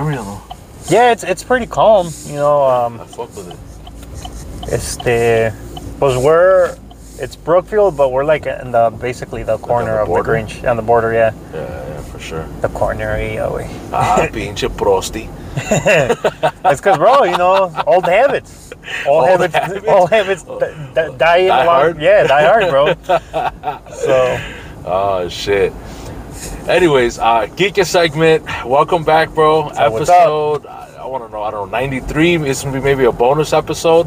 area though. Yeah, it's it's pretty calm. You know, um, I fuck with it. este, pues we're it's Brookfield, but we're like in the basically the corner the of the border? Grange, on the border. Yeah, Yeah, yeah, for sure. the corner area. güey. Ah, pinche prosti. It's because, bro, you know, old habits. Old, Old habits, habits? Old habits d- d- die, Die long- hard? Yeah, die hard, bro. so, Oh shit. Anyways, uh Geeky segment. Welcome back, bro. So episode I, I wanna know, I don't know, 93. This gonna be maybe a bonus episode.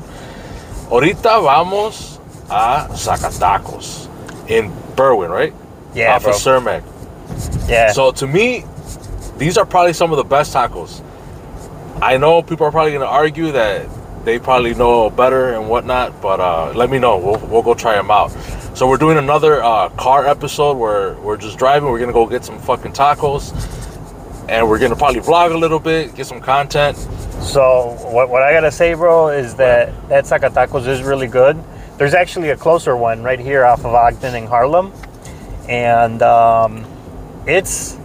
Ahorita vamos a Zacatacos in Berwyn, right? yeah, Off bro. of Cermak. yeah. So to me, these are probably some of the best tacos. I know people are probably gonna argue that they probably know better and whatnot, but uh, let me know. We'll, we'll go try them out. So we're doing another uh, car episode where we're just driving. We're gonna go get some fucking tacos, and we're gonna probably vlog a little bit, get some content. So what, what I gotta say, bro, is that that Zacatacos is really good. There's actually a closer one right here off of Ogden in Harlem, and um, it's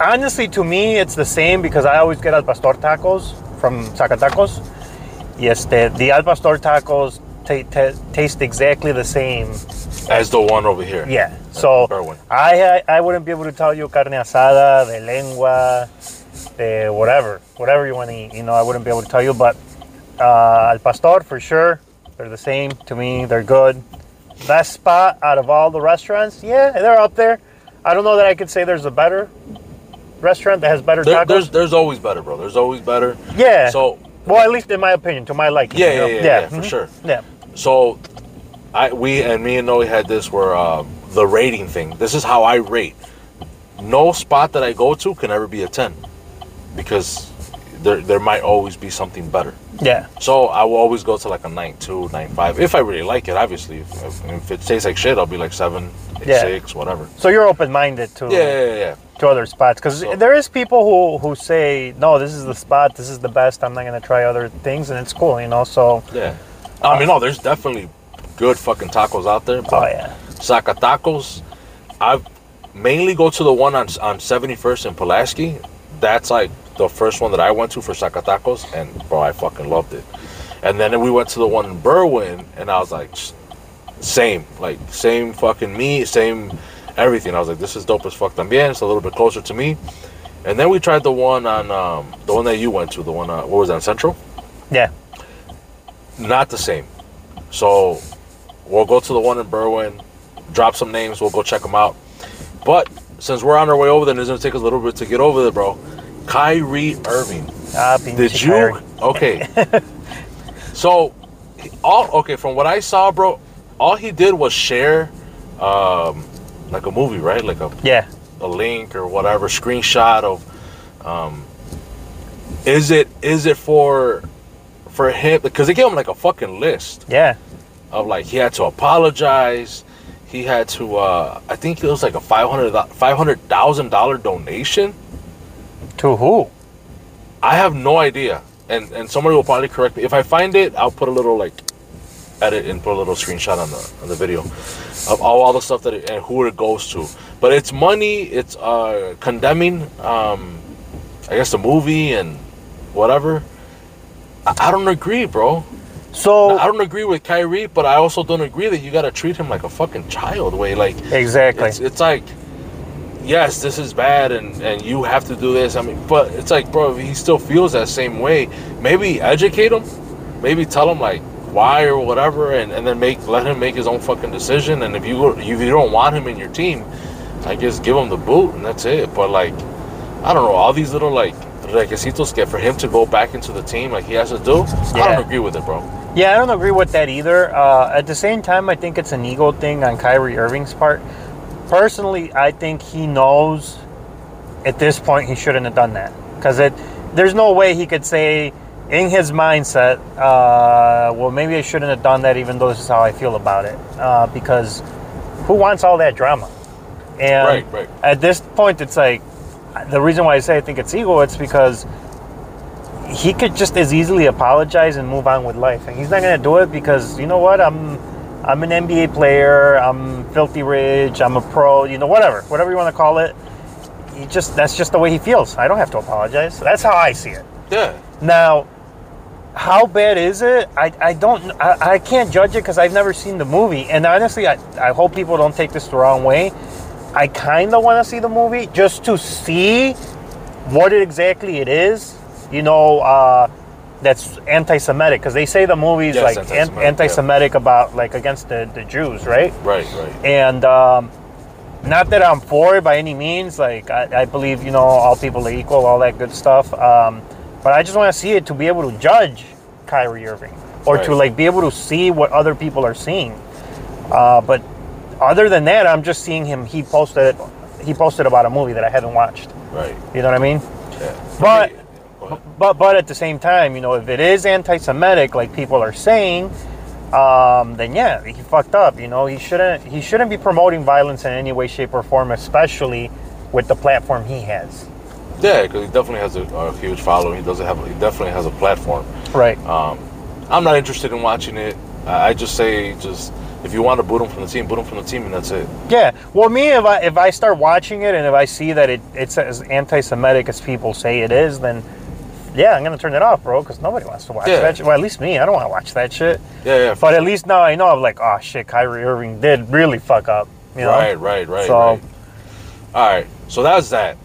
honestly to me it's the same because I always get al pastor tacos from Zacatacos. Yes, the the al pastor tacos ta ta- taste exactly the same. As the one over here. Yeah. So Berwyn. I I wouldn't be able to tell you carne asada, de lengua, de whatever, whatever you want to eat. You know, I wouldn't be able to tell you, but uh, al pastor for sure. They're the same to me. They're good. Best spot out of all the restaurants, yeah, they're up there. I don't know that I could say there's a better restaurant that has better There- tacos. there's there's always better, bro. There's always better. yeah. So well, at least in my opinion, to my liking. Yeah, you know? yeah, yeah, yeah, for mhm. sure. Yeah. So, I we and me and Noe had this where uh, the rating thing. This is how I rate. No spot that I go to can ever be a ten, because there there might always be something better. Yeah. So I will always go to like a nine two, nine five if I really like it. Obviously, if, if it tastes like shit, I'll be like seven, eight, Yeah. six, whatever. So you're open-minded to Yeah, yeah, yeah. yeah. to other spots because So- there is people who who say no this is the spot this is the best i'm not going to try other things and it's cool you know so yeah. I mean, no, there's definitely good fucking tacos out there. But oh yeah Zacatacos. I mainly go to the one on on 71st and Pulaski. That's like the first one that I went to for Zacatacos, and bro, I fucking loved it. And then we went to the one in Berwyn, and I was like, same, like same fucking meat, same everything. I was like, this is dope as fuck también. It's a little bit closer to me. And then we tried the one on um, the one that you went to, the one uh, what was that, Central? yeah not the same. So we'll go to the one in Berwyn, drop some names, we'll go check them out. But since we're on our way over there, it's gonna take us a little bit to get over there, bro. Kyrie Irving, ah, did you? Kyrie. Okay. so, all okay from what I saw, bro. All he did was share, um, like a movie, right? Like a yeah a link or whatever screenshot of um is it is it for for him because they gave him like a fucking list. Yeah. Of like he had to apologize. He had to uh i think it was like a 500 500000 dollar donation. To who? I have no idea. And and somebody will probably correct me. If i find it i'll put a little like edit and put a little screenshot on the on the video of all, all the stuff that it, and who it goes to. But it's money. It's uh condemning um i guess the movie and whatever i, I don't agree bro. So i don't agree with kyrie but i also don't agree that you gotta treat him like a fucking child way like exactly. it's, it's like yes this is bad and and you have to do this i mean but it's like bro if he still feels that same way. Maybe educate him maybe tell him like why or whatever and, and then make let him make his own fucking decision and if you if you don't want him in your team i guess give him the boot and that's it but like i don't know all these little like requisitos get for him to go back into the team like he has to do i don't agree with it bro. Yeah i don't agree with that either. Uh, at the same time i think it's an ego thing on kyrie irving's part. Personally i think he knows at this point he shouldn't have done that. Because it there's no way he could say in his mindset uh, well maybe i shouldn't have done that even though this is how i feel about it. Uh, because who wants all that drama? And Right, right. at this point it's like the reason why i say i think it's ego it's because he could just as easily apologize and move on with life and he's not going to do it because you know what i'm i'm an nba player i'm filthy rich i'm a pro you know whatever whatever you want to call it he just that's just the way he feels. I don't have to apologize. That's how I see it. Yeah. Now, how bad is it? I, I don't I, I can't judge it because I've never seen the movie. And honestly, I, I hope people don't take this the wrong way. I kind of want to see the movie just to see what it exactly it is. You know, uh, that's anti-Semitic because they say the movie's Yes, like anti-Semitic, anti- yeah. about like against the, the Jews, right? Right. Right. And um, not that I'm for it by any means. Like I, I believe you know all people are equal, all that good stuff. Um, but I just want to see it to be able to judge Kyrie Irving or to like be able to see what other people are seeing. Uh, but other than that, I'm just seeing him. He posted he posted about a movie that I haven't watched. Right. You know what I mean? Yeah. But- me-. But but at the same time, you know, if it is anti-Semitic, like people are saying, um, then yeah, he fucked up. You know, he shouldn't he shouldn't be promoting violence in any way, shape, or form, especially with the platform he has. Yeah, because he definitely has a, a huge following. He doesn't have. He definitely has a platform. Right. Um, I'm not interested in watching it. I I just say, just if you want to boot him from the team, boot him from the team, and that's it. Yeah. Well, me, if I if I start watching it and if I see that it, it's as anti-Semitic as people say it is, then yeah, I'm gonna turn it off, bro, because nobody wants to watch Yeah. that. Shit. Well, at least me, I don't want to watch that shit. Yeah, yeah. But at least now I know I'm like, oh shit, Kyrie Irving did really fuck up. You know? Right, right, right, So- right. All right, so that's that.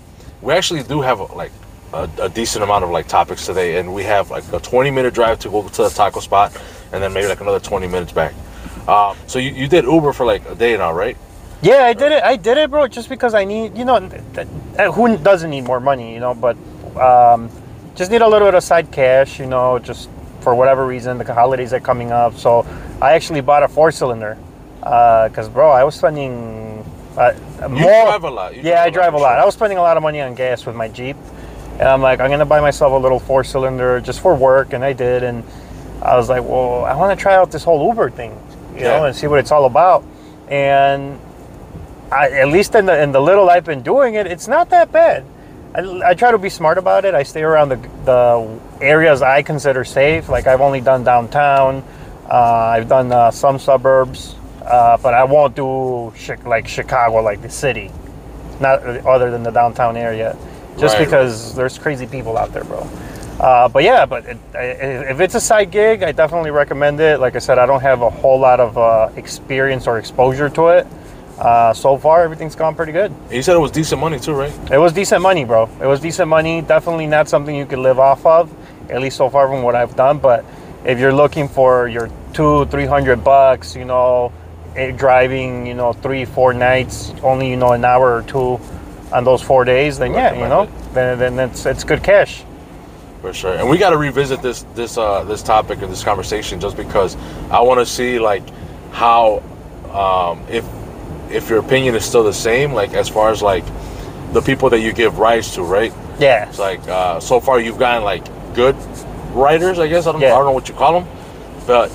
We actually do have like a, a decent amount of like topics today, and we have like a 20 minute drive to go to the taco spot, and then maybe like another 20 minutes back. Um, so you, you did Uber for like a day now, right? Yeah, I did it. I did it, bro, just because I need, you know, uh, who doesn't need more money, you know, but um, just need a little bit of side cash, you know, just for whatever reason. The holidays are coming up. So I actually bought a four cylinder because, bro, I was spending uh, You more. drive a lot. You yeah, I drive a lot. sure. I was spending a lot of money on gas with my Jeep. And I'm like, I'm going to buy myself a little four cylinder just for work. And I did. And I was like, well, I want to try out this whole Uber thing, you know, and see what it's all about. And I, at least in the in the little I've been doing it, it's not that bad. I, I try to be smart about it. I stay around the, the areas I consider safe. Like I've only done downtown. Uh, I've done uh, some suburbs, uh, but I won't do chi- like Chicago, like the city, not other than the downtown area, just Right, because there's crazy people out there, bro. Uh, but yeah, but it, if it's a side gig, I definitely recommend it. Like I said, I don't have a whole lot of uh, experience or exposure to it. Uh, so far, everything's gone pretty good. You said it was decent money too, right? It was decent money, bro. It was decent money. Definitely not something you could live off of, at least so far from what I've done. But if you're looking for your two, three hundred bucks, you know, eh, driving, you know, three, four nights, only you know an hour or two on those four days, then yeah, you know, then then it's it's good cash. For sure. And we got to revisit this this uh, this topic and this conversation just because I want to see like how um, if if your opinion is still the same, like as far as like the people that you give rights to, right? Yeah. It's like uh, so far you've gotten like good writers, I guess. I don't Yeah. I don't know what you call them, but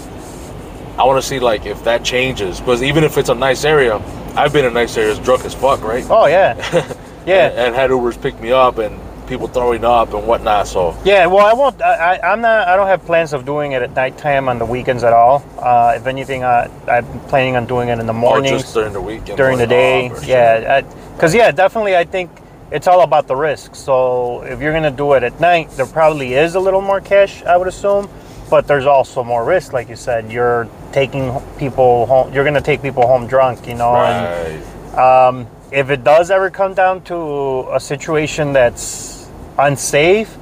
I want to see like if that changes because even if it's a nice area, I've been in nice areas drunk as fuck, right? Oh yeah. Yeah. And, and had Ubers pick me up and people throwing up and whatnot. So Yeah, well, I won't. I, I, I'm not. I don't have plans of doing it at nighttime on the weekends at all. Uh, if anything, uh, I'm planning on doing it in the or mornings, just during the weekend, during the day. morning Yeah, because yeah, definitely. I think it's all about the risk. So if you're gonna do it at night, there probably is a little more cash, I would assume. But there's also more risk, like you said. You're taking people home. You're gonna take people home drunk, you know. and- Right. um, if it does ever come down to a situation that's unsafe,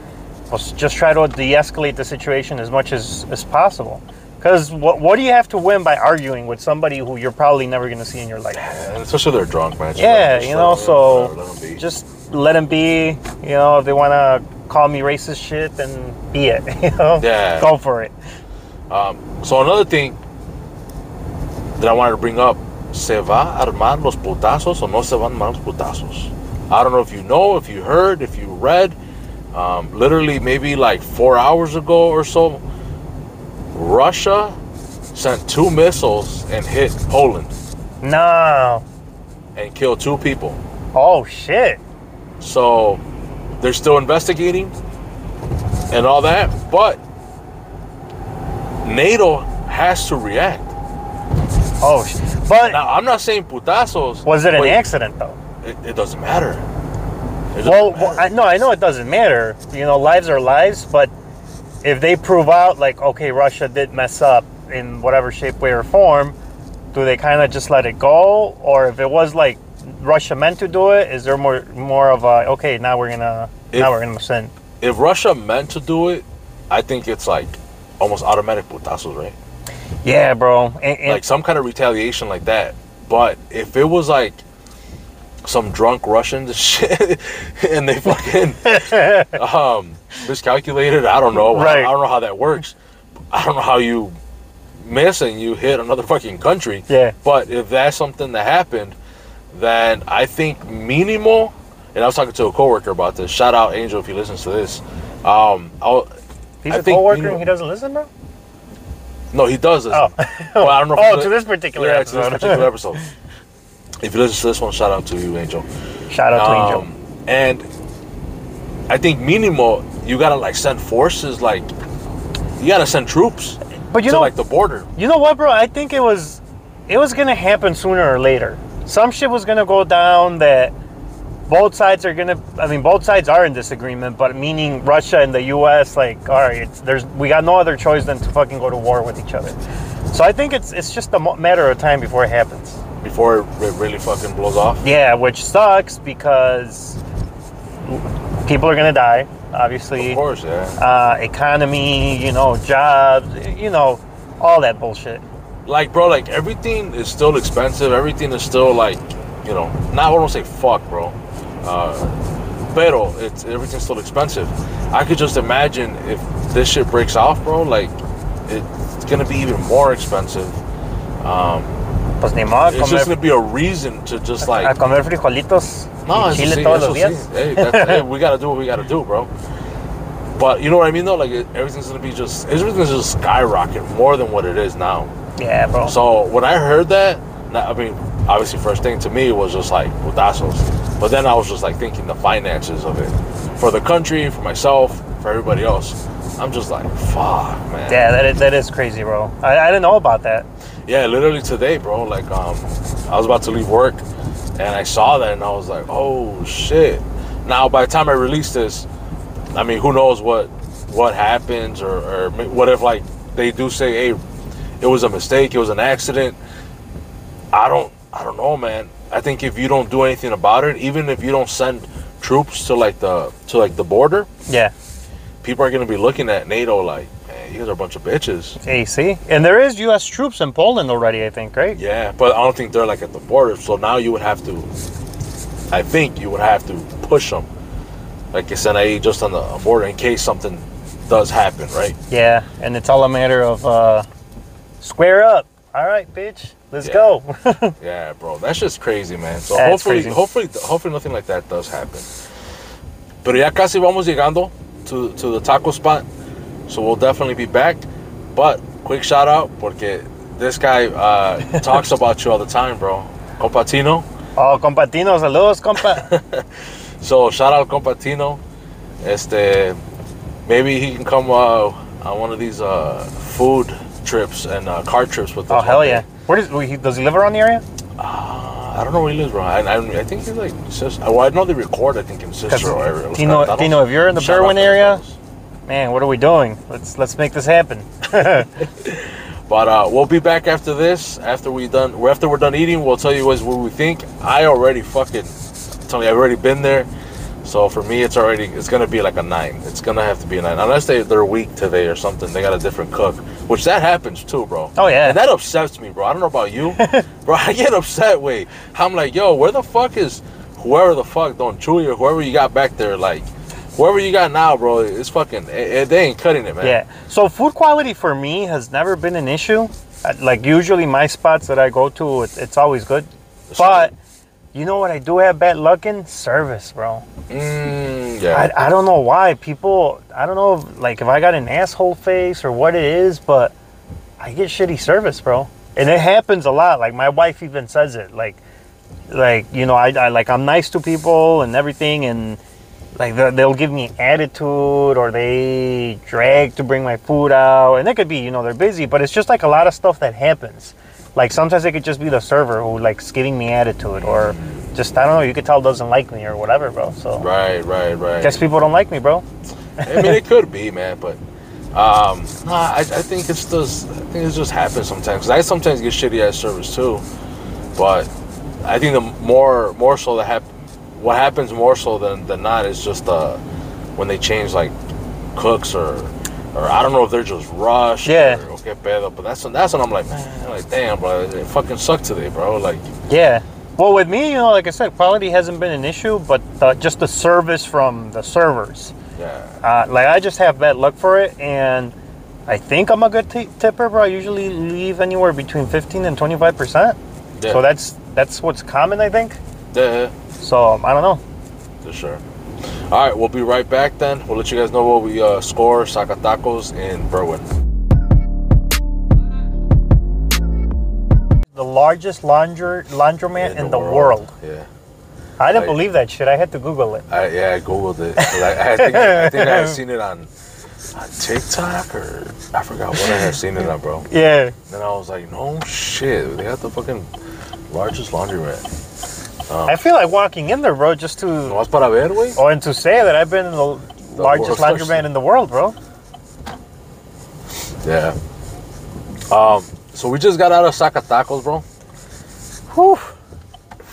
just try to de-escalate the situation as much as, as possible. Because what, what do you have to win by arguing with somebody who you're probably never going to see in your life? And especially they're drunk, man. Yeah, you know, so let just let them be. You know, if they want to call me racist shit, then be it. You know, Yeah. go for it. Um, so another thing that I wanted to bring up, se va a armar los putazos o no se van a armar los putazos? I don't know if you know, if you heard, if you read. Um, literally, maybe like four hours ago or so, Russia sent two missiles and hit Poland No. and killed two people. Oh shit. So they're still investigating and all that, but NATO has to react. Oh, but Now, I'm not saying putazos. was it an accident though? It, it doesn't matter. It Well, well. I, no, I know it doesn't matter. You know, lives are lives, but if they prove out, like, okay, Russia did mess up in whatever shape, way, or form, do they kind of just let it go? Or if it was like Russia meant to do it, is there more more of a okay? Now we're gonna If- now we're gonna send. if Russia meant to do it, I think it's like almost automatic putazos, right? Yeah, bro. And, and- like some kind of retaliation like that. But if it was like some drunk Russians and shit, and they fucking um, miscalculated, I don't know. I- Right. I, don't know how that works. I don't know how you miss and you hit another fucking country. Yeah. But if that's something that happened, then I think minimal. And I was talking to a coworker about this. Shout out Angel if he listens to this. Um, I'll, he's I a think, coworker know- and he doesn't listen, bro. no, he does this. Oh, Well, I don't know. oh, to this particular yeah, episode. to this particular episode. If you listen to this one, shout out to you, Angel. Shout out to Angel. Um, and I think minimal, you gotta like send forces, like you gotta send troops But you to know, like the border. You know what, bro? I think it was it was gonna happen sooner or later. Some shit was gonna go down that both sides are gonna I mean both sides are in disagreement, but meaning Russia and the US, like, all right, it's there's we got no other choice than to fucking go to war with each other. So I think it's it's just a matter of time before it happens. Before it really fucking blows off. Yeah, which sucks because people are gonna die, obviously. Of course, yeah. Uh, economy, you know, jobs, you know, all that bullshit. Like, bro, like everything is still expensive. Everything is still like, you know, not I don't say fuck, bro. Uh, pero it's everything's still expensive. I could just imagine if this shit breaks off, bro. Like, it's gonna be even more expensive. Um, Pues ni modo, it's just gonna be a reason to just like a comer frijolitos No, y chile sí, todos los sí. días. Hey, hey, we gotta do what we gotta do, bro. But you know what I mean, though. Like it, everything's gonna be just everything's just skyrocket more than what it is now. Yeah, bro. So when I heard that, I mean, obviously, first thing to me was just like putazos. But then I was just like thinking the finances of it for the country, for myself, for everybody else. I'm just like, fuck, man. yeah, that is, that is crazy, bro. I, I didn't know about that. Yeah, literally today, bro. Like, um, I was about to leave work, and I saw that, and I was like, "Oh shit!" Now, by the time I release this, I mean, who knows what what happens, or, or what if like they do say, "Hey, it was a mistake, it was an accident." I don't, I don't know, man. I think if you don't do anything about it, even if you don't send troops to like the to like the border, Yeah. people are gonna be looking at NATO like, "Man, you guys are a bunch of bitches." Hey, see? And there is U.S. troops in Poland already, I think, right? Yeah, but I don't think they're like at the border. So now you would have to, I think you would have to push them, like you said, I just on the border in case something does happen, right? Yeah, and it's all a matter of uh, square up. All right, bitch, let's Yeah. go. Yeah, bro, that's just crazy, man. So That's hopefully, hopefully, hopefully nothing like that does happen. Pero ya casi vamos llegando to to the taco spot, so we'll definitely be back. But quick shout out porque this guy uh, talks about you all the time, bro. Compatino. oh, compatino, saludos, compa. So shout out Compatino. Este, maybe he can come uh, on one of these uh, food trips and uh, car trips with us. oh, hell day. yeah. Where does, he, does he live around the area? Uh, I don't know where he lives, bro. I, I, I think he's like Cis- Well, I know they record. I think in Cicero area. Tino. Tino, if you're in the Berwyn area, those. Man, what are we doing? Let's let's make this happen. But uh, we'll be back after this. After we done, after we're done eating, we'll tell you guys what we think. I already fucking, tell you, I've already been there. So for me, it's already, it's gonna be like a nine. It's gonna have to be a nine, unless they they're weak today or something. They got a different cook, which that happens too, bro. Oh, yeah. and that upsets me, bro. I don't know about you, bro. I get upset. Wait, I'm like, yo, where the fuck is whoever the fuck Don Chuy or whoever you got back there? Like, whoever you got now, bro, it's fucking, eh, eh, they ain't cutting it, man. Yeah. So food quality for me has never been an issue. Uh, Like usually my spots that I go to, it, it's always good. But you know what I do have bad luck in? Service, bro. Mm, yeah. I, I don't know why people. I don't know if, like if I got an asshole face or what it is, but I get shitty service, bro. And it happens a lot. Like my wife even says it. Like, like you know, I, I like I'm nice to people and everything, and like they- they'll give me attitude or they drag to bring my food out, and it could be you know they're busy, but it's just like a lot of stuff that happens. Like sometimes it could just be the server who likes giving me attitude, or just I don't know. You could tell doesn't like me or whatever, bro. So Right, right, right. guess people don't like me, bro. I mean, it could be, man, but um, nah, I, I think it's just, I think it just happens sometimes. I sometimes get shitty at service too, but I think the more, more so that hap- what happens more so than than not is just uh, when they change like cooks or, or I don't know if they're just rushed. Yeah. Or, okay, better, but that's that's when I'm like, man, like damn, bro, it fucking sucked today, bro. Like, Yeah. Well, with me, you know, like I said, quality hasn't been an issue, but uh, just the service from the servers. yeah, Uh, like I just have bad luck for it, and I think I'm a good t- tipper, bro. I usually leave anywhere between 15 and 25 percent. yeah, So that's that's what's common, I think. Yeah. So I don't know. For sure. All right, we'll be right back then. We'll let you guys know what we uh, score Zacatacos in Berwyn. The largest laundry laundromat in, the, world. Yeah. I didn't I- believe that shit. I had to Google it. I, yeah, I googled it. I, I think I think I had seen it on, on TikTok or I forgot what I had seen it on, bro. Yeah. Then I was like, no shit, they got the fucking largest laundromat. I feel like walking in there, bro, just to No más para ver, güey. oh, and to say that I've been in the, largest laundromat in the world, bro. Yeah. Um. So we just got out of Zacatacos, bro. Whew.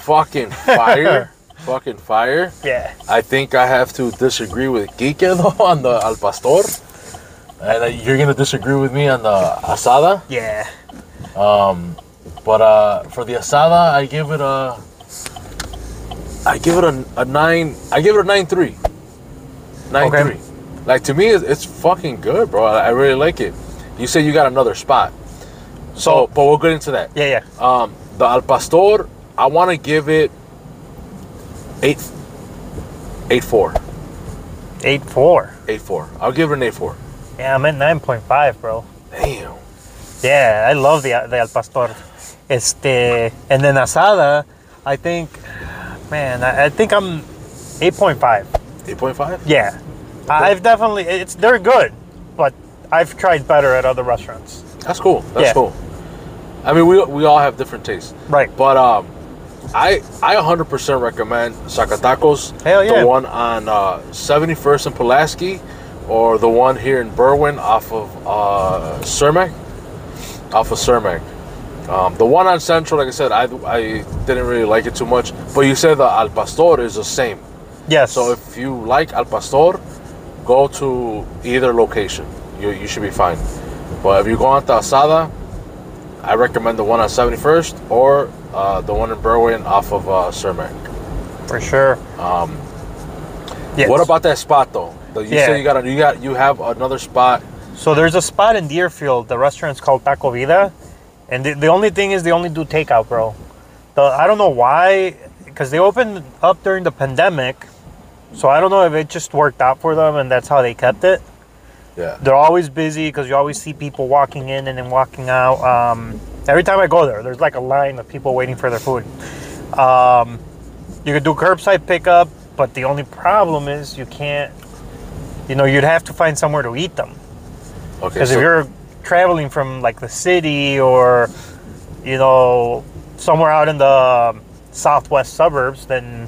Fucking fire. fucking fire. Yeah. I think I have to disagree with Kike though on the al pastor, and uh, you're gonna disagree with me on the asada. Yeah. Um, But uh, for the asada, I give it a, I give it a, a nine. I give it a nine three. Nine Okay. three. Like to me, it's, it's fucking good, bro. I, I really like it. You say you got another spot, so but we'll get into that. Yeah, yeah. Um, the al pastor, I want to give it eight, eight four. Eight four. Eight four. I'll give it an eight four. Yeah, I'm at nine point five, bro. Damn. Yeah, I love the the al pastor. Este, and then asada, I think, man, I, I think I'm eight point five. Eight point five. Yeah, I've definitely it's they're good, but I've tried better at other restaurants. That's cool. That's Yeah. cool. I mean, we we all have different tastes, Right. but um, I I 100% recommend Zacatacos. Hell yeah. The one on uh, 71st and Pulaski, or the one here in Berwyn off of uh, Cermak, off of Cermak. Um, the one on Central, like I said, I, I didn't really like it too much. But you said the Al Pastor is the same. Yes. So if you like Al Pastor, go to either location. You, you should be fine. But if you go on to Asada, I recommend the one on 71st or uh, the one in Berwyn off of uh, Cermak. for sure. Um, Yes. What about that spot though? You Yeah. said you got a, you got you have another spot. So there's a spot in Deerfield. The restaurant's called Taco Vida, and the, the only thing is they only do takeout, bro. The, I don't know why, because they opened up during the pandemic, so I don't know if it just worked out for them and that's how they kept it. Yeah. They're always busy because you always see people walking in and then walking out. Um, every time I go there, there's like a line of people waiting for their food. Um, you could do curbside pickup, but the only problem is you can't. You know, you'd have to find somewhere to eat them. Okay. Because so- if you're traveling from like the city or, you know, somewhere out in the southwest suburbs, then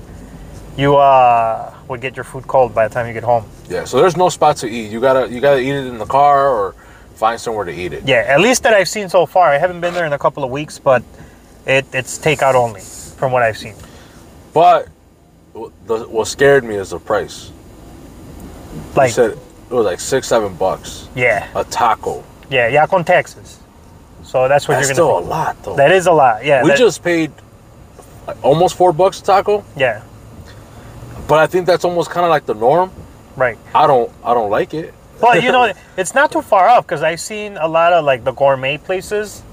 you uh, would get your food cold by the time you get home. yeah. So there's no spot to eat. You gotta you gotta eat it in the car or find somewhere to eat it. Yeah, at least that I've seen so far. I haven't been there in a couple of weeks, but it, it's takeout only from what I've seen. But the, what scared me is the price. Like, you said it was like six seven bucks yeah, a taco. Yeah, yeah, con taxes. So that's what That's you're still gonna. a lot though. That is a lot. Yeah. we that- just paid uh, almost four bucks a taco, Yeah. but I think that's almost kind of like the norm. Right. I don't I don't like it. But you know, it's not too far off because I've seen a lot of like the gourmet places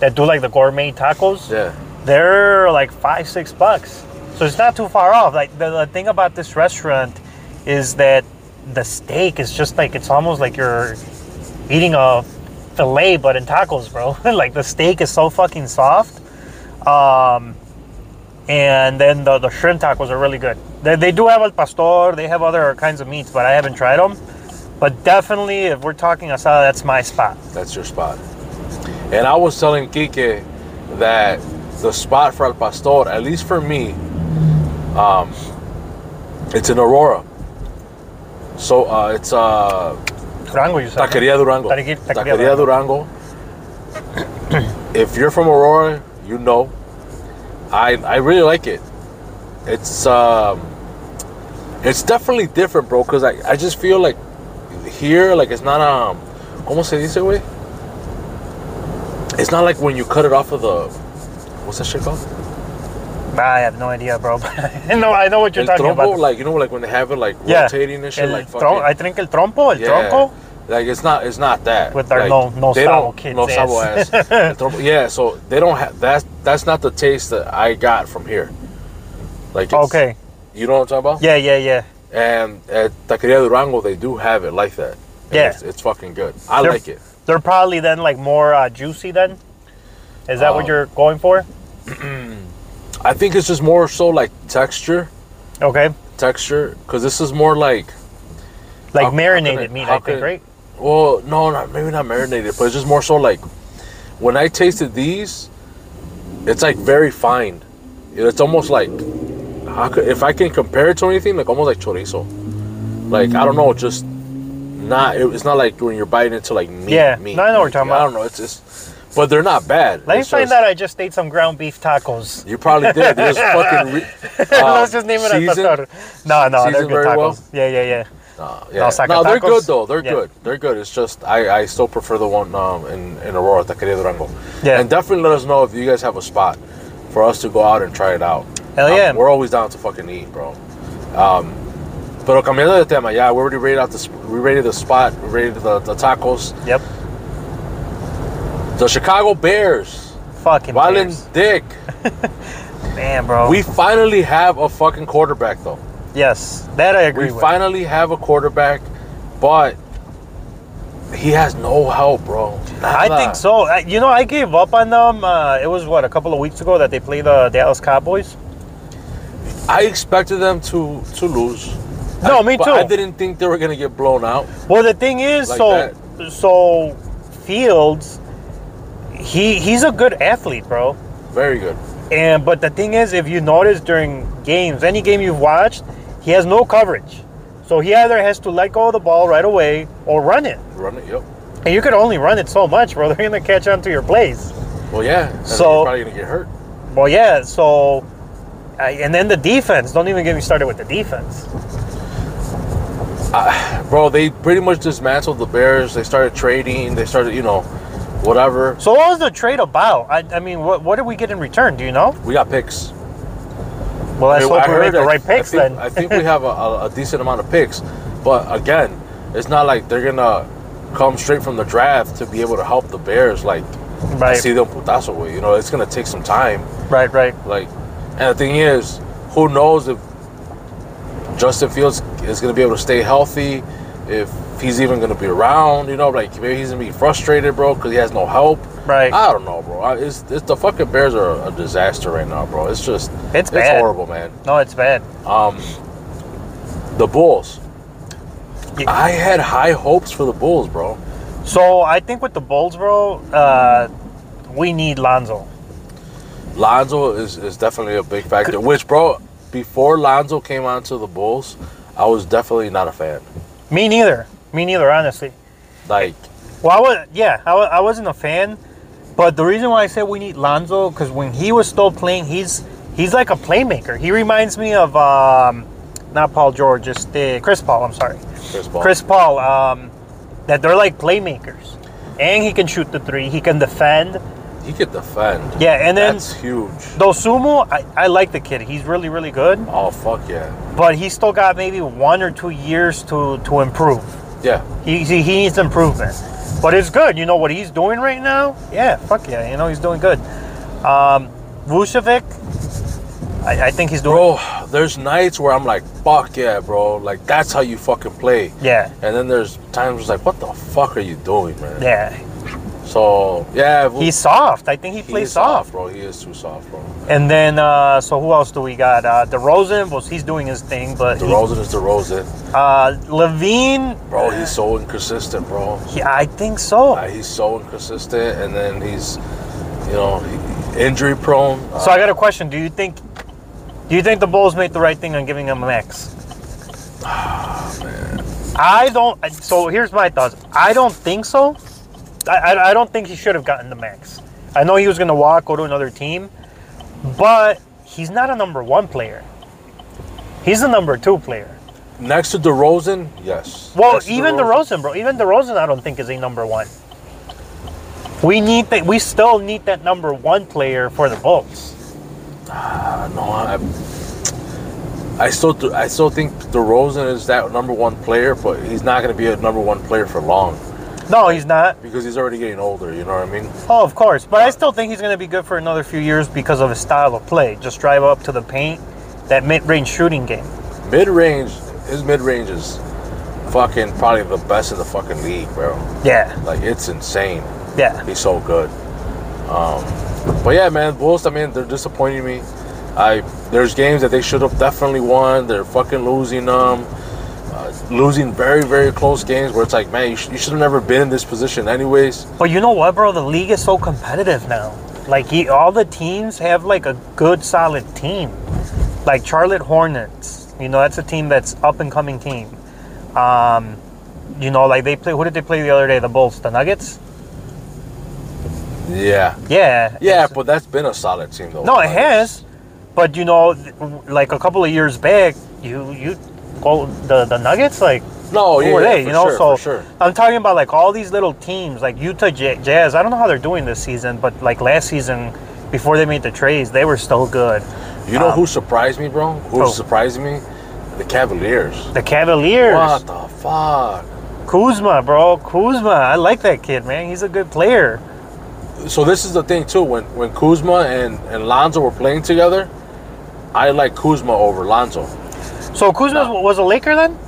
that do like the gourmet tacos. Yeah. They're like five, six bucks. So it's not too far off. Like the, the thing about this restaurant is that the steak is just like it's almost like you're eating a fillet but in tacos, bro. like the steak is so fucking soft. Um, and then the, the shrimp tacos are really good. They, they do have al pastor, they have other kinds of meats, but I haven't tried them. But definitely, if we're talking asada, that's my spot. That's your spot. And I was telling Kike, that the spot for El Pastor, at least for me, um, it's in Aurora. So uh, it's uh, Durango, you said. Taqueria Durango. Taqueria- Taqueria Taqueria Durango. if you're from Aurora, you know. I I really like it. It's um, it's definitely different, bro. Cause I, I just feel like here, like it's not um, ¿cómo se dice, güey? It's not like when you cut it off of the, what's that shit called? I have no idea, bro. no, I know what you're El talking trompo, about. like you know, like when they have it like yeah. rotating and shit, El like fucking. I think el trompo, el Yeah. tronco. Like it's not it's not that With their like, no- no they don't kids no ass. ass. Yeah, so they don't have that's that's not the taste that I got from here. Like it's, Okay. you know what I'm talking about? Yeah, yeah, yeah. And at Taqueria Durango they do have it like that. Yeah. it's, it's fucking good. I They're- like it. They're probably then like more uh, juicy then. Is that what Um, you're going for? I think it's just more so like texture, Okay. texture, because this is more like Like how- how can marinated I- meat, I think, right? Well, no, not maybe not marinated, but it's just more so like when I tasted these, it's like very fine. It's almost like how could, if I can compare it to anything, like almost like chorizo. Like I don't know, just not. It, it's not like when you're biting into like meat. Yeah, meat. no, I know what you're talking about. I don't know. It's just, but they're not bad. Let me It's find just- out I just ate some ground beef tacos. You probably did. There's fucking. Re, Let's um, just name it seasoned? No, no, they're good very well? tacos. Yeah, yeah, yeah. Uh, yeah. no, they're good though. They're Yeah. good. They're good. It's just I, I still prefer the one um, in in Aurora, Taqueria Durango. Yeah. And definitely let us know if you guys have a spot for us to go out and try it out. Hell Um, yeah. we're always down to fucking eat, bro. Um, pero cambiando de tema, yeah, we already rated out the we rated the spot, we rated the, the tacos. Yep. The Chicago Bears, Fucking Valen Bears. Dick. Man, bro. We finally have a fucking quarterback though. Yes, that I agree We with. finally have a quarterback, but he has no help, bro. I think so. You know, I gave up on them. Uh, it was what a couple of weeks ago that they played the Dallas Cowboys. I expected them to to lose. No, I- me too. I didn't think they were gonna get blown out. Well, the thing is, Like so so Fields, he he's a good athlete, bro. Very good. And but the thing is, if you notice during games, any game you've watched, he has no coverage. So he either has to let go of the ball right away or run it. Run it. Yep. And you could only run it so much, bro. They're gonna catch on to your plays. Well, yeah. So- you're probably gonna get hurt. Well, yeah. So, and then the defense. Don't even get me started with the defense. Ah, bro, they pretty much dismantled the Bears. They started trading. They started, you know, whatever. So what was the trade about? I, I mean, what what did we get in return? Do you know? We got picks. Well, let's I mean, hope I we make the right picks I think, then. I think we have a, a, a decent amount of picks, but again, it's not like they're gonna come straight from the draft to be able to help the Bears. Like, right, see them put putazo way. You know, it's gonna take some time. right, right. Like, and the thing is, who knows if Justin Fields is gonna be able to stay healthy, if he's even gonna be around. You know, like maybe he's gonna be frustrated, bro, because he has no help. Right. I don't know, bro. I- It's, it's the fucking Bears are a disaster right now, bro. It's just It's bad. horrible, man. No, it's bad. Um, the Bulls. Yeah. I had high hopes for the Bulls, bro. So I think with the Bulls, bro, uh, we need Lonzo. Lonzo is, is definitely a big factor. Which, bro, before Lonzo came onto the Bulls, I was definitely not a fan. Me neither. Me neither, honestly. Like, Well, I was, yeah, I, I wasn't a fan, but the reason why I said we need Lonzo because when he was still playing, he's he's like a playmaker. He reminds me of um, not Paul George, just uh, Chris Paul. I'm sorry, Chris Paul. Chris Paul. Um, that they're like playmakers, and he can shoot the three. He can defend. he could defend. Yeah, and then That's huge. Dosunmu, I, I like the kid. He's really really good, Oh, fuck yeah. but he still got maybe one or two years to to improve. Yeah. He, he, he needs improvement. But it's good. You know what he's doing right now? Yeah, fuck yeah. You know, he's doing good. Um, Vucevic, I, I think he's doing. Bro, there's nights where I'm like, fuck yeah, bro. Like, that's how you fucking play. Yeah, And then there's times where it's like, what the fuck are you doing, man? yeah. So, yeah. Vu- He's soft. I think he he plays soft. soft, bro. He is too soft, bro. And then, uh, so who else do we got? Uh, DeRozan, well, he's doing his thing, but he- DeRozan is DeRozan. uh, LaVine, Bro, he's so inconsistent, bro. Yeah, I think so. Uh, he's so inconsistent, and then he's, you know, injury prone. So I got a question. Do you think do you think the Bulls made the right thing on giving him a max? I don't. So here's my thoughts. I don't think so. I, I, don't think he should have gotten the max. I know he was going to walk, go to another team, but he's not a number one player. He's a number two player. next to DeRozan, yes. Well, Next even DeRozan, bro. Even DeRozan, I don't think is a number one. We need that. We still need that number one player for the Bulls. Uh, no, I, I still, th- I still think DeRozan is that number one player, but he's not going to be a number one player for long No, he's not. because he's already getting older. You know what I mean? Oh, of course. But I still think he's going to be good for another few years because of his style of play. Just drive up to the paint, that mid-range shooting game. Mid range, his mid range is fucking probably the best in the fucking league, bro. Yeah, Like it's insane. yeah. He's so good. Um, but yeah, man, Bulls. I mean, they're disappointing me. I there's games that they should have definitely won. They're fucking losing them, uh, losing very very close games where it's like, man, you, sh- you should have never been in this position anyways. But you know what, bro? The league is so competitive now. Like he, all the teams have like a good, solid team. Like Charlotte Hornets, you know, that's a team that's up and coming team. Um, you know, like they play. Who did they play the other day? The Bulls, the Nuggets. Yeah, Yeah, yeah, but that's been a solid team though. No, it has. But you know, like a couple of years back, you you go the the Nuggets like No, who yeah, yeah, they? you know, sure, so sure. I'm talking about like all these little teams like Utah J- Jazz. I don't know how they're doing this season, but like last season, before they made the trades, they were still good. You know Um, who surprised me, bro? Who who? surprised me? The Cavaliers. The Cavaliers, What the fuck? Kuzma, bro, Kuzma. I like that kid, man. He's a good player. So this is the thing too. When when Kuzma and and Lonzo were playing together, I like Kuzma over Lonzo. So Kuzma was a Laker then?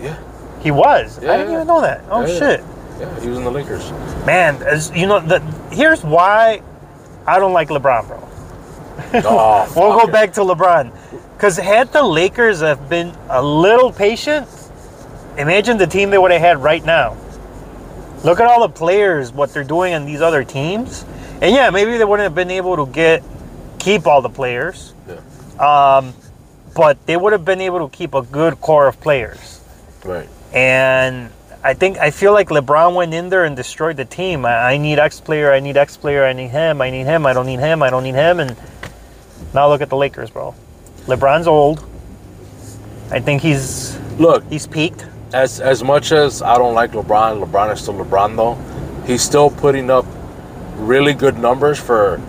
Yeah, He was. Yeah, I didn't yeah. even know that. Oh yeah. shit. yeah, he was in the Lakers. Man, as you know, the, here's why I don't like LeBron, bro. Oh, We'll go it. back to LeBron. Because had the Lakers have been a little patient, imagine the team they would have had right now. Look at all the players, what they're doing on these other teams. And yeah, maybe they wouldn't have been able to get keep all the players. Yeah. Um, but they would have been able to keep a good core of players. Right. And I think I feel like LeBron went in there and destroyed the team. I, I need X player, I need X player, I need him, I need him, I don't need him, I don't need him, and now look at the Lakers, bro. LeBron's old. I think he's Look, he's peaked. as as much as I don't like LeBron, LeBron is still LeBron though. He's still putting up really good numbers for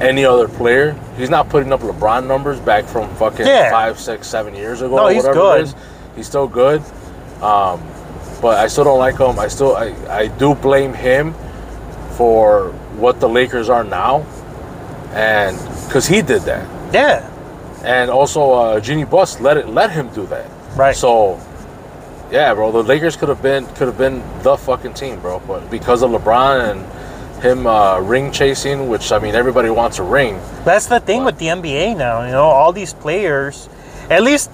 any other player. He's not putting up LeBron numbers back from fucking Yeah. five, six, seven years ago. No, or he's whatever good. It is. He's still good. Um, but I still don't like him. I still I, I do blame him for what the Lakers are now, and because he did that, Yeah. and also uh, Jeanie Buss let it let him do that. Right. So, yeah, bro, the Lakers could have been could have been the fucking team, bro. But because of LeBron and him uh, ring chasing, which I mean everybody wants a ring. That's the thing with the NBA now. You know, all these players, at least.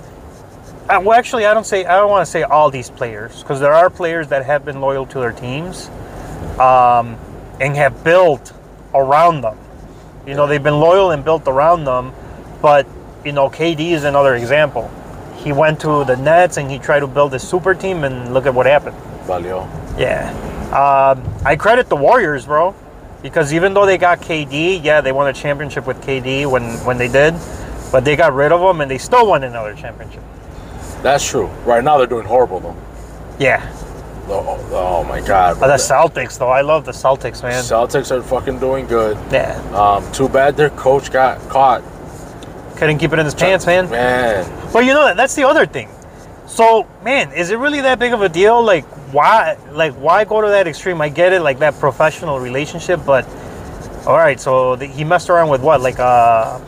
Uh, well, actually, I don't say I don't want to say all these players because there are players that have been loyal to their teams, um, and have built around them. You know, they've been loyal and built around them, but you know, KD is another example. He went to the Nets and he tried to build a super team, and look at what happened. Valio. Yeah. Um, I credit the Warriors, bro, because even though they got KD, yeah, they won a championship with KD when when they did, but they got rid of him and they still won another championship. That's true. Right now they're doing horrible though. Yeah. Oh, oh my god. But bro. the Celtics, though, I love the Celtics, man. Celtics are fucking doing good. Yeah. Um, too bad their coach got caught. Couldn't keep it in his pants, man. Man, But you know that that's the other thing. So, man, is it really that big of a deal? Like, why? Like, why go to that extreme? I get it, like that professional relationship, but all right. So the, he messed around with what? Like, uh,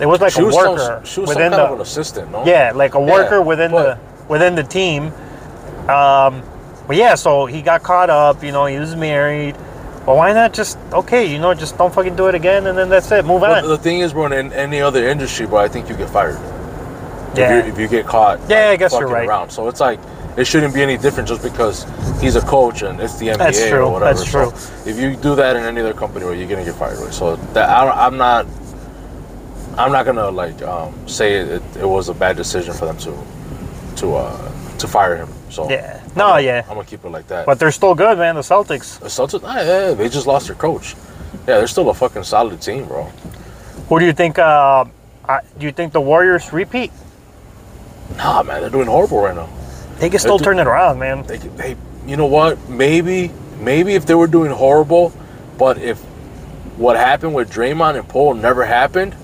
it was like she a was worker some, she was within the assistant, no? yeah, like a worker Yeah, within but- the within the team. Um, but yeah, so he got caught up. You know, he was married. But why not just okay? You know, just don't fucking do it again, and then that's it. Move on. the thing is, bro, in any other industry, bro, I think you get fired. Yeah. If, you, if you get caught. Yeah, I guess you're right. Around. So it's like, it shouldn't be any different just because he's a coach and it's the NBA That's true, or whatever. that's So true. if you do that in any other company, well, you're gonna get fired. Right? So that I, i'm not. I'm not gonna like um, say it, it was a bad decision for them to to uh, to fire him. So Yeah. I'm No, gonna- yeah. I'm gonna keep it like that. But they're still good, man. The Celtics. The Celtics, ah, yeah, they just lost their coach. Yeah, they're still a fucking solid team, bro. Who do you think? Uh, I, do you think the Warriors repeat? Nah, man, they're doing horrible right now. They can still do- turn it around, man. They, they, you know what? Maybe, maybe if they were doing horrible, but if what happened with Draymond and Poole never happened,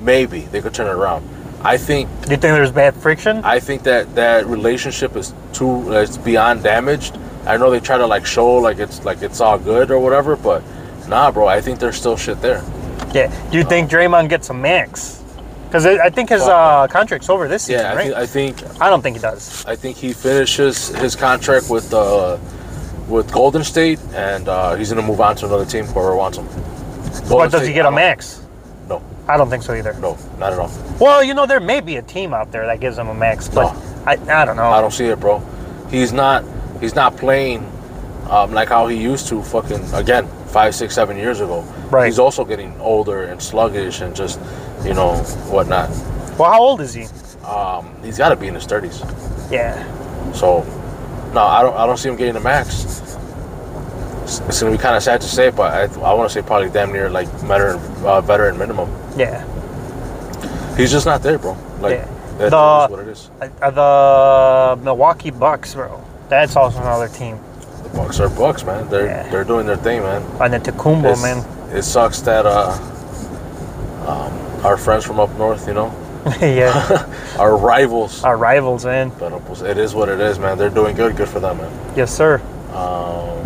maybe they could turn it around. I think, Do you think there's bad friction? I think that that relationship is too, it's beyond damaged. I know they try to like show like it's like it's all good or whatever, but nah, bro. I think there's still shit there. Yeah. Do you uh, think Draymond gets a max? Because I think his uh, contract's over this season, Yeah, I right? think, I think I don't think he does. I think he finishes his contract with uh, with Golden State, and uh, he's gonna move on to another team. Whoever wants him. But Golden does he get a max? No, I don't think so either. no, not at all. Well, you know, there may be a team out there that gives him a max, but No. I, I don't know. I don't see it, bro. He's not he's not playing um, like how he used to. Fucking again, five, six, seven years ago. Right. He's also getting older and sluggish and just you know whatnot. Well, how old is he? Um, he's got to be in his thirties. Yeah. So no, I don't I don't see him getting the max. It's, it's gonna be kind of sad to say, but I, I want to say probably damn near like veteran uh, veteran minimum. Yeah. He's just not there, bro. Like Yeah. that The- what it is. Uh, the Milwaukee Bucks, bro. That's also another team. The Bucks are Bucks, man. They're Yeah. they're doing their thing, man. And the Tacumbo, man. It sucks that uh, um, our friends from up north, you know, yeah. our rivals. Our rivals, man. But it is what it is, man. They're doing good. Good for them, man. Yes, sir. Um,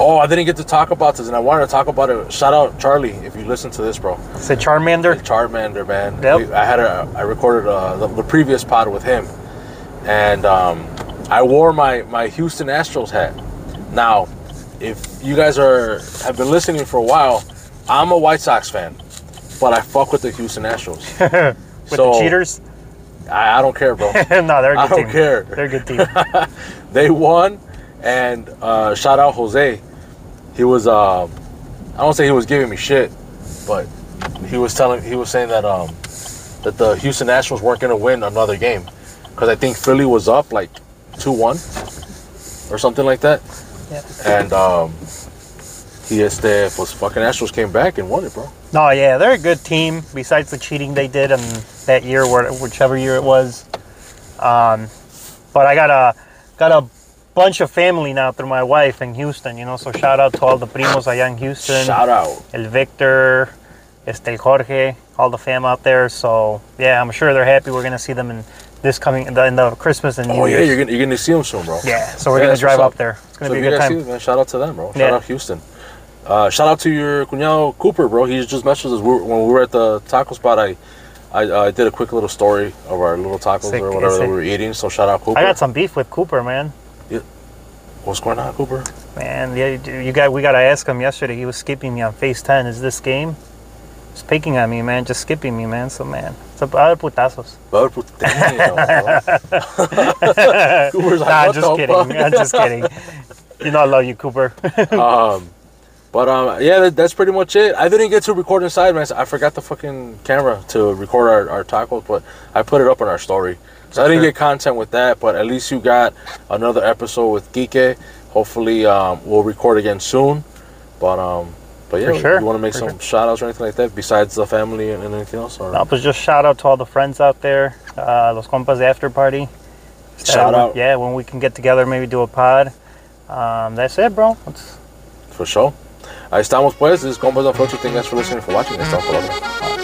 oh, I didn't get to talk about this, and I wanted to talk about it. Shout out Charlie if you listen to this, bro. It's a Charmander. Charmander, man. Yep. We- I had a I recorded uh, the, the previous pod with him, and um, I wore my my Houston Astros hat. Now, if you guys are have been listening for a while, I'm a White Sox fan, but I fuck with the Houston Astros. With So, the cheaters? I, I don't care, bro. no, they're a good I don't team. care. They're a good team. they won, and uh, shout out Jose. He was uh, I don't say he was giving me shit, but he was telling he was saying that um that the Houston Nationals weren't gonna win another game because I think Philly was up like two one or something like that, Yeah. and um he este fucking Astros came back and won it, bro. No, yeah, they're a good team. Besides the cheating they did in that year, where whichever year it was. Um, but I got a got a bunch of family now through my wife in Houston. You know, so shout out to all the primos allá in Houston. Shout out. El Victor, este Jorge, all the fam out there. So yeah, I'm sure they're happy. We're gonna see them in this coming in the, in the Christmas and New Oh yeah, you're gonna you're gonna see them soon, bro. yeah, so we're Yeah, gonna drive up up. there. It's gonna So be a good time. man, shout out to them, bro. Shout Yeah. out Houston. Uh, shout out to your cuñado Cooper, bro. He just messaged us when we were at the taco spot. I I uh, did a quick little story of our little tacos Sick, or whatever that we were eating. So shout out Cooper. I got some beef with Cooper, man. What's going on, Cooper? Man, yeah, you got we got to ask him yesterday. He was skipping me on Phase 10. Is this game? He's picking on me, man. Just skipping me, man. So man, it's a a putazos. Bro, put- Damn, bro. Cooper's like, Nah, what just kidding. I'm just kidding. You know I love you, Cooper. um, but um, yeah, that, that's pretty much it. I didn't get to record inside, man. I forgot the fucking camera to record our, our tacos, but I put it up on our story. So I didn't get content with that, but at least you got another episode with Kike. Hopefully, um, we'll record again soon. But um, but yeah, sure, you want to make for some shout outs or anything like that besides the family and, and anything else? Or no, but just shout out to all the friends out there. Uh, los compas after party. shout Uh, out Yeah, when we can get together, maybe do a pod. Um, that's it, bro. It's- for sure. Ahí estamos pues. This is Compas of Flocho. Thank you guys for listening for watching. Estamos la otra.